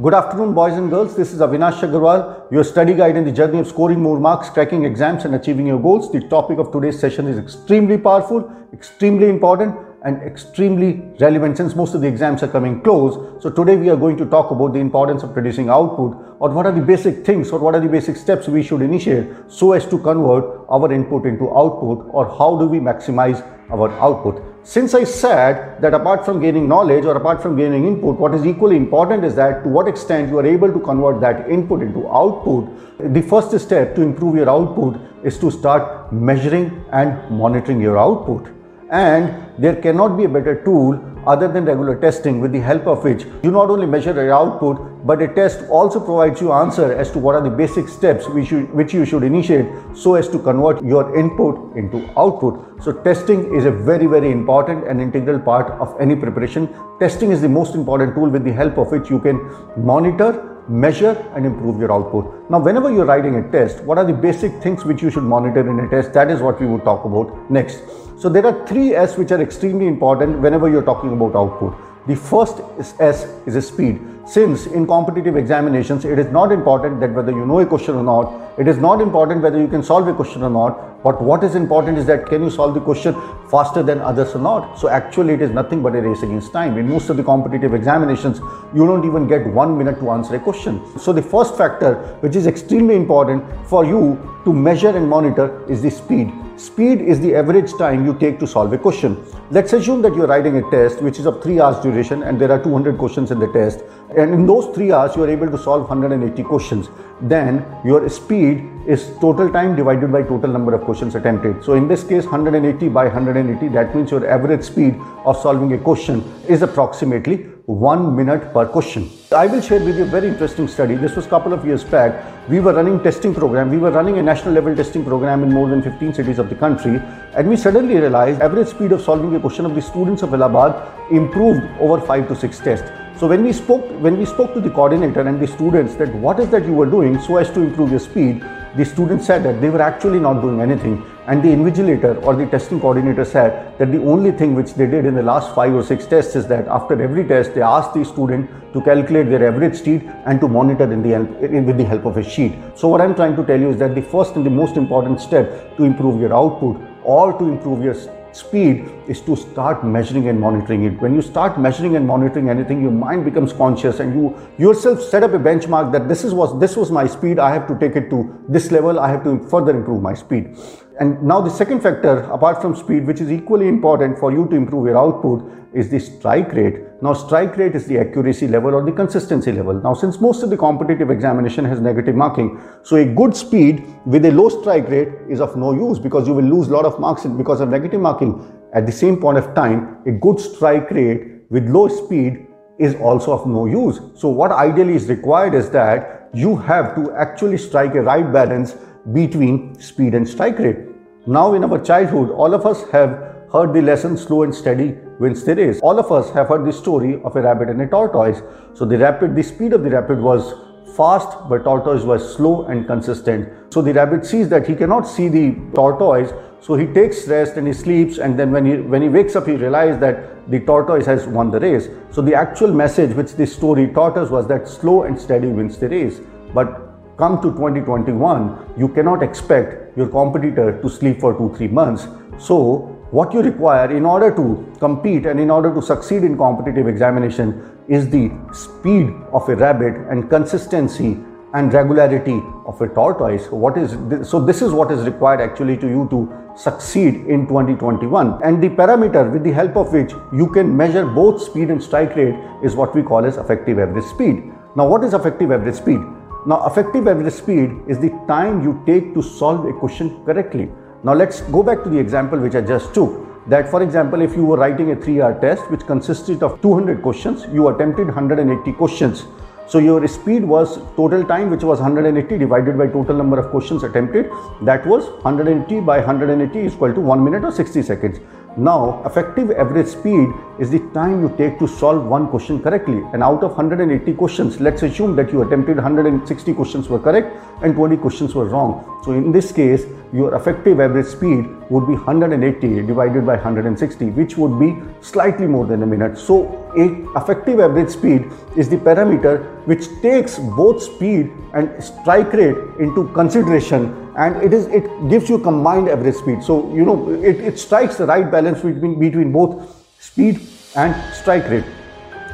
Good afternoon, boys and girls. This is Avinash Agarwal, your study guide in the journey of scoring more marks, cracking exams, and achieving your goals. The topic of today's session is extremely powerful, extremely important, and extremely relevant since most of the exams are coming close. So, today we are going to talk about the importance of producing output or what are the basic things or what are the basic steps we should initiate so as to convert our input into output or how do we maximize our output. Since I said that apart from gaining knowledge or apart from gaining input, what is equally important is that to what extent you are able to convert that input into output. The first step to improve your output is to start measuring and monitoring your output. And there cannot be a better tool other than regular testing with the help of which you not only measure your output but a test also provides you answer as to what are the basic steps which you, which you should initiate so as to convert your input into output. So testing is a very very important and integral part of any preparation. Testing is the most important tool with the help of which you can monitor measure and improve your output. Now, whenever you're writing a test, what are the basic things which you should monitor in a test? That is what we would talk about next. So, there are three S which are extremely important whenever you're talking about output. The first is S is a speed. Since in competitive examinations, it is not important that whether you know a question or not, it is not important whether you can solve a question or not, but what is important is that can you solve the question faster than others or not. So actually it is nothing but a race against time. In most of the competitive examinations, you don't even get one minute to answer a question. So the first factor which is extremely important for you to measure and monitor is the speed. Speed is the average time you take to solve a question. Let's assume that you're writing a test which is of 3 hours duration and there are 200 questions in the test and in those 3 hours you are able to solve 180 questions. Then your speed is total time divided by total number of questions attempted. So in this case 180 by 180 that means your average speed of solving a question is approximately one minute per question. I will share with you a very interesting study. This was a couple of years back. We were running testing program. We were running a national level testing program in more than 15 cities of the country. And we suddenly realized average speed of solving a question of the students of Allahabad improved over five to six tests. So when we spoke, when we spoke to the coordinator and the students that what is that you were doing so as to improve your speed, the students said that they were actually not doing anything and the invigilator or the testing coordinator said that the only thing which they did in the last five or six tests is that after every test they asked the student to calculate their average speed and to monitor in the help, with the help of a sheet. So what I'm trying to tell you is that the first and the most important step to improve your output or to improve your speed is to start measuring and monitoring it. When you start measuring and monitoring anything, your mind becomes conscious and you yourself set up a benchmark that this is what this was my speed. I have to take it to this level. I have to further improve my speed. And now the second factor, apart from speed, which is equally important for you to improve your output, is the strike rate. Now, strike rate is the accuracy level or the consistency level. Now, since most of the competitive examination has negative marking, so a good speed with a low strike rate is of no use because you will lose a lot of marks because of negative marking. At the same point of time, a good strike rate with low speed is also of no use. So, what ideally is required is that you have to actually strike a right balance between speed and strike rate. Now, in our childhood, all of us have heard the lesson slow and steady wins the race. All of us have heard the story of a rabbit and a tortoise. So the rapid, the speed of the rabbit was fast, but tortoise was slow and consistent. So the rabbit sees that he cannot see the tortoise, so he takes rest and he sleeps. And then when he when he wakes up, he realizes that the tortoise has won the race. So the actual message which this story taught us was that slow and steady wins the race. But come to 2021, you cannot expect your competitor to sleep for two three months. So what you require in order to compete and in order to succeed in competitive examination is the speed of a rabbit and consistency and regularity of a tortoise. What is this? so this is what is required actually to you to succeed in 2021 and the parameter with the help of which you can measure both speed and strike rate is what we call as effective average speed. Now what is effective average speed? Now effective average speed is the time you take to solve a question correctly now let's go back to the example which I just took. That for example, if you were writing a 3-hour test which consisted of 200 questions, you attempted 180 questions. So your speed was total time which was 180 divided by total number of questions attempted. That was 180 by 180 is equal to 1 minute or 60 seconds. Now, effective average speed is the time you take to solve one question correctly. And out of 180 questions, let's assume that you attempted 160 questions were correct and 20 questions were wrong. So in this case, your effective average speed would be 180 divided by 160, which would be slightly more than a minute. So a effective average speed is the parameter which takes both speed and strike rate into consideration and it is it gives you combined average speed. So you know it, it strikes the right balance between between both speed and strike rate.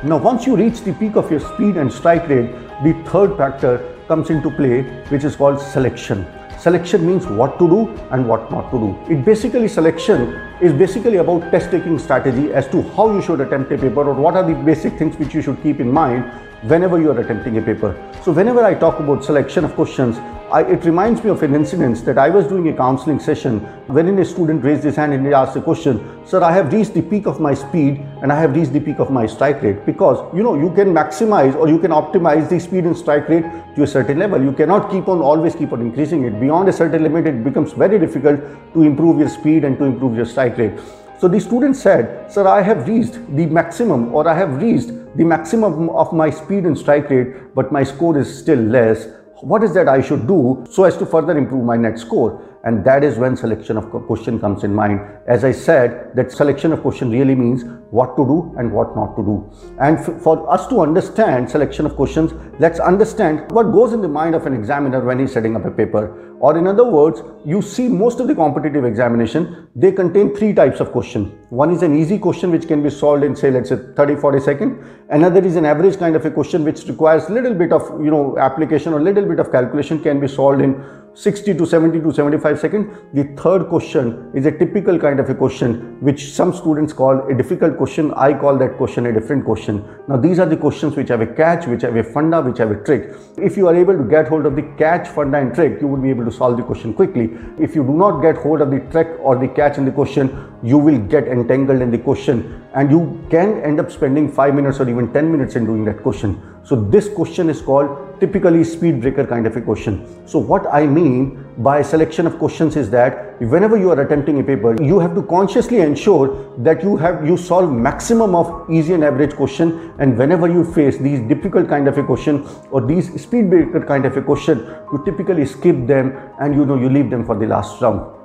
Now once you reach the peak of your speed and strike rate the third factor comes into play which is called selection selection means what to do and what not to do. It basically selection is basically about test taking strategy as to how you should attempt a paper or what are the basic things which you should keep in mind whenever you are attempting a paper. So whenever i talk about selection of questions I, it reminds me of an incident that I was doing a counseling session wherein a student raised his hand and he asked a question, Sir, I have reached the peak of my speed and I have reached the peak of my strike rate because you know you can maximize or you can optimize the speed and strike rate to a certain level. You cannot keep on always keep on increasing it. Beyond a certain limit, it becomes very difficult to improve your speed and to improve your strike rate. So the student said, Sir, I have reached the maximum or I have reached the maximum of my speed and strike rate, but my score is still less what is that I should do so as to further improve my net score? And that is when selection of question comes in mind. As I said, that selection of question really means what to do and what not to do. And for us to understand selection of questions, let's understand what goes in the mind of an examiner when he's setting up a paper. Or in other words, you see most of the competitive examination, they contain three types of question. One is an easy question which can be solved in say let's say 30, 40 seconds. Another is an average kind of a question which requires little bit of you know application or little bit of calculation can be solved in 60 to 70 to 75 seconds. The third question is a typical kind of a question which some students call a difficult question. I call that question a different question. Now these are the questions which have a catch, which have a funda, which have a trick. If you are able to get hold of the catch, funda and trick, you will be able to solve the question quickly. If you do not get hold of the trick or the catch in the question, you will get entangled in the question and you can end up spending 5 minutes or even 10 minutes in doing that question. So this question is called typically speed breaker kind of a question. So what I mean by selection of questions is that whenever you are attempting a paper, you have to consciously ensure that you have you solve maximum of easy and average question and whenever you face these difficult kind of a question or these speed breaker kind of a question, you typically skip them and you know you leave them for the last round.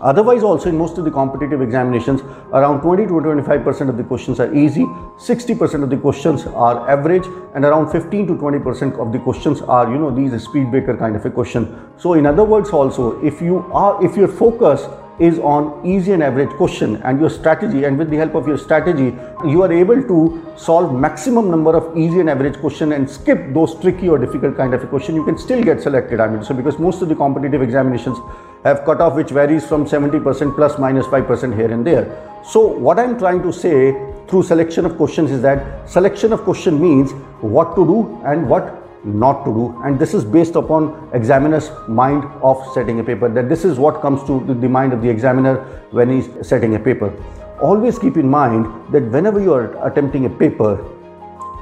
Otherwise also in most of the competitive examinations around 20 to 25% of the questions are easy, 60% of the questions are average and around 15 to 20% of the questions are you know these speed breaker kind of a question. So in other words also if you are if your focus is on easy and average question and your strategy and with the help of your strategy you are able to solve maximum number of easy and average question and skip those tricky or difficult kind of a question you can still get selected i mean so because most of the competitive examinations have cutoff which varies from 70% plus minus 5% here and there. So what I'm trying to say through selection of questions is that selection of question means what to do and what not to do. And this is based upon examiner's mind of setting a paper that this is what comes to the mind of the examiner when he's setting a paper. Always keep in mind that whenever you are attempting a paper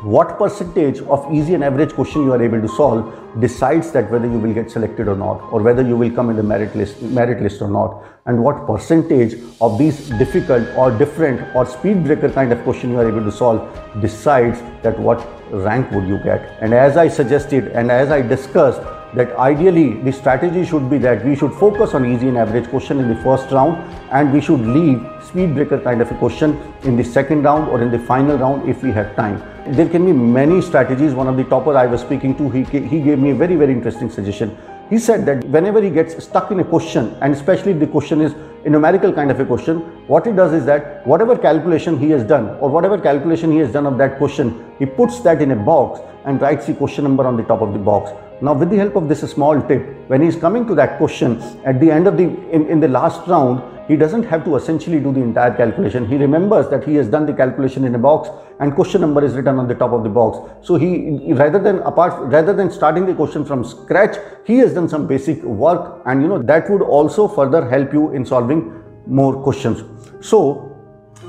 what percentage of easy and average question you are able to solve decides that whether you will get selected or not or whether you will come in the merit list merit list or not and what percentage of these difficult or different or speed breaker kind of question you are able to solve decides that what rank would you get. And as i suggested and as i discussed that ideally the strategy should be that we should focus on easy and average question in the first round and we should leave speed breaker kind of a question in the second round or in the final round if we have time. There can be many strategies. One of the topper I was speaking to, he, he gave me a very, very interesting suggestion. He said that whenever he gets stuck in a question and especially if the question is a numerical kind of a question, what he does is that whatever calculation he has done or whatever calculation he has done of that question, he puts that in a box and writes the question number on the top of the box. Now with the help of this small tip, when he's coming to that question at the end of the, in, in the last round, he doesn't have to essentially do the entire calculation. He remembers that he has done the calculation in a box and question number is written on the top of the box. So he, rather than apart, rather than starting the question from scratch, he has done some basic work and you know, that would also further help you in solving more questions. So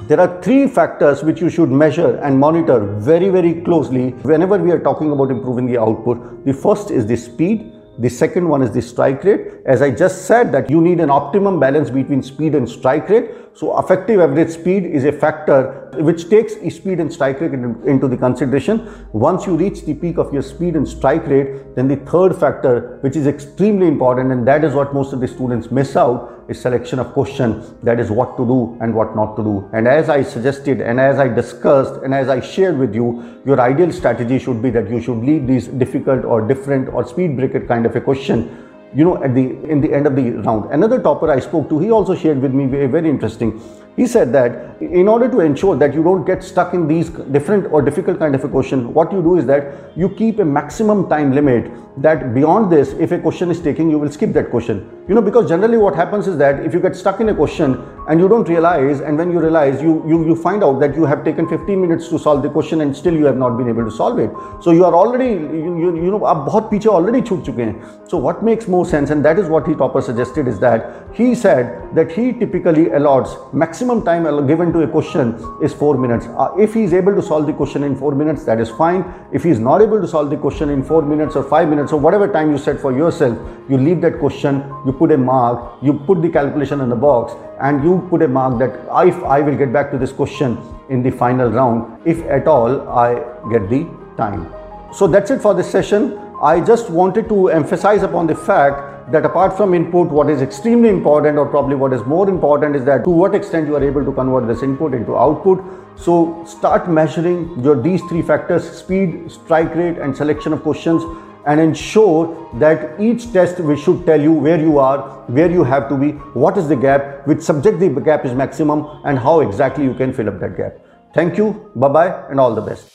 there are three factors which you should measure and monitor very, very closely whenever we are talking about improving the output. The first is the speed, The second one is the strike rate. As I just said that you need an optimum balance between speed and strike rate. So effective average speed is a factor which takes speed and strike rate into the consideration. Once you reach the peak of your speed and strike rate, then the third factor, which is extremely important, and that is what most of the students miss out, is selection of question. That is what to do and what not to do. And as I suggested, and as I discussed, and as I shared with you, your ideal strategy should be that you should leave these difficult or different or speed breaker kind of a question you know at the in the end of the round another topper i spoke to he also shared with me a very interesting he said that in order to ensure that you don't get stuck in these different or difficult kind of a question what you do is that you keep a maximum time limit that beyond this if a question is taking you will skip that question you know because generally what happens is that if you get stuck in a question and you don't realize and when you realize you you, you find out that you have taken 15 minutes to solve the question and still you have not been able to solve it so you are already you, you, you know आप बहुत पीछे already छूट चुके हैं so what makes more sense and that is what he topper suggested is that he said that he typically allots maximum time given to a question is 4 minutes. Uh, if he is able to solve the question in 4 minutes that is fine. If he is not able to solve the question in 4 minutes or 5 minutes or whatever time you set for yourself you leave that question you put a mark you put the calculation in the box and you put a mark that if I will get back to this question in the final round if at all I get the time. So that's it for this session. I just wanted to emphasize upon the fact that apart from input, what is extremely important or probably what is more important is that to what extent you are able to convert this input into output. So start measuring your these three factors, speed, strike rate and selection of questions and ensure that each test we should tell you where you are, where you have to be, what is the gap, which subject the gap is maximum and how exactly you can fill up that gap. Thank you, bye-bye and all the best.